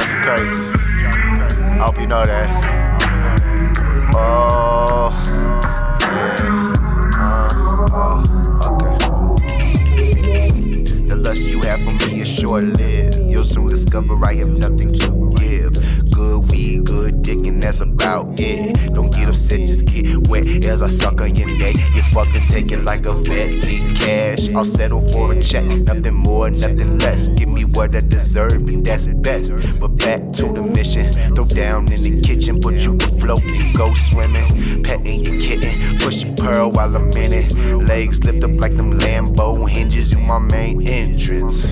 crazy. I hope you know that. Oh, yeah. Uh, okay. The lust you have for me is short lived. You'll soon discover I have nothing to give. Good weed, good dick, and that's about it. Don't get upset, just get wet as I suck on your neck. You fucking take it like a vet. Need cash, I'll settle for a check. Nothing more, nothing less. Give me what I deserve, and that's best. But back to the mission. Throw down in the kitchen, but you can float and go swimming. Petting your kitten, push your pearl while I'm in it. Legs lift up like them Lambo hinges, you my main entrance.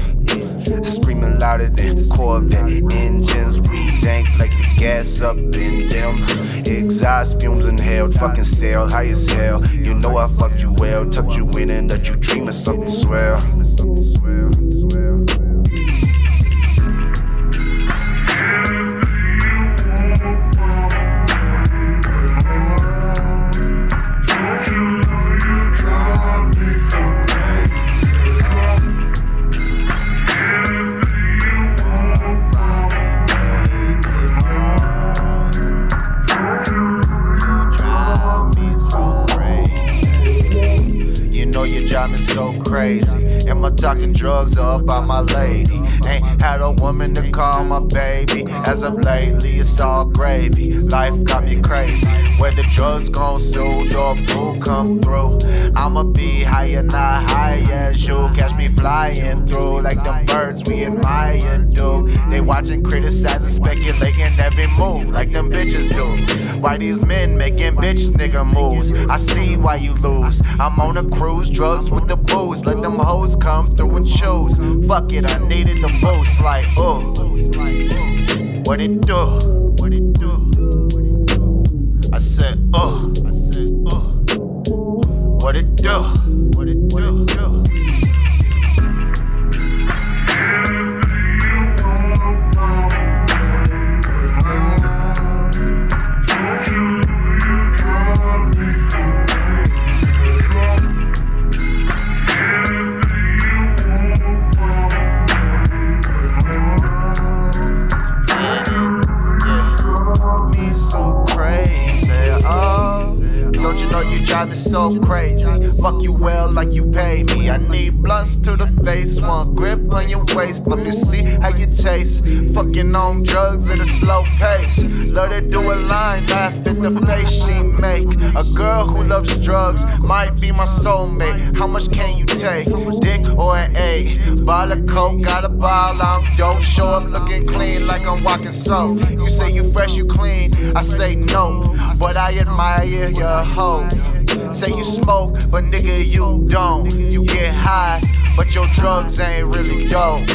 Screaming louder than Corvette engines. We dank gas up in them. Exhaust fumes inhaled, fucking stale, high as hell. You know I fucked you well, tucked you in and let you dream of something swell. Me so crazy. Am I talking drugs or about my lady? Ain't had a woman to call my baby. As of lately, it's all gravy. Life got me crazy. Where the drugs gon' soothe or boo come through. I'ma be higher, not high as you. Catch me flying through like the birds we admire do. They watching, criticizing, speculating every move like them bitches do. Why these men making bitch nigga moves? I see why you lose. I'm on a cruise, drugs with the booze. Let them hoes come through and choose. Fuck it, I needed the boost. Like, oh, what it do? What it do? Know you drive me so crazy? Fuck you well like you pay me. I need blunts to the face, one grip on your waist. Let me see how you taste. Fucking on drugs at a slow pace. Let her do a line, laugh at the face she make. A girl who loves drugs might be my soulmate. How much can you take? Dick or an A? Bottle of coke, got a ball, I'm dope. Show up looking clean like I'm walking soap. You say you fresh, you clean. I say no, but I admire your hoe. Say you smoke, but nigga, you don't. You get high, but your drugs ain't really dope.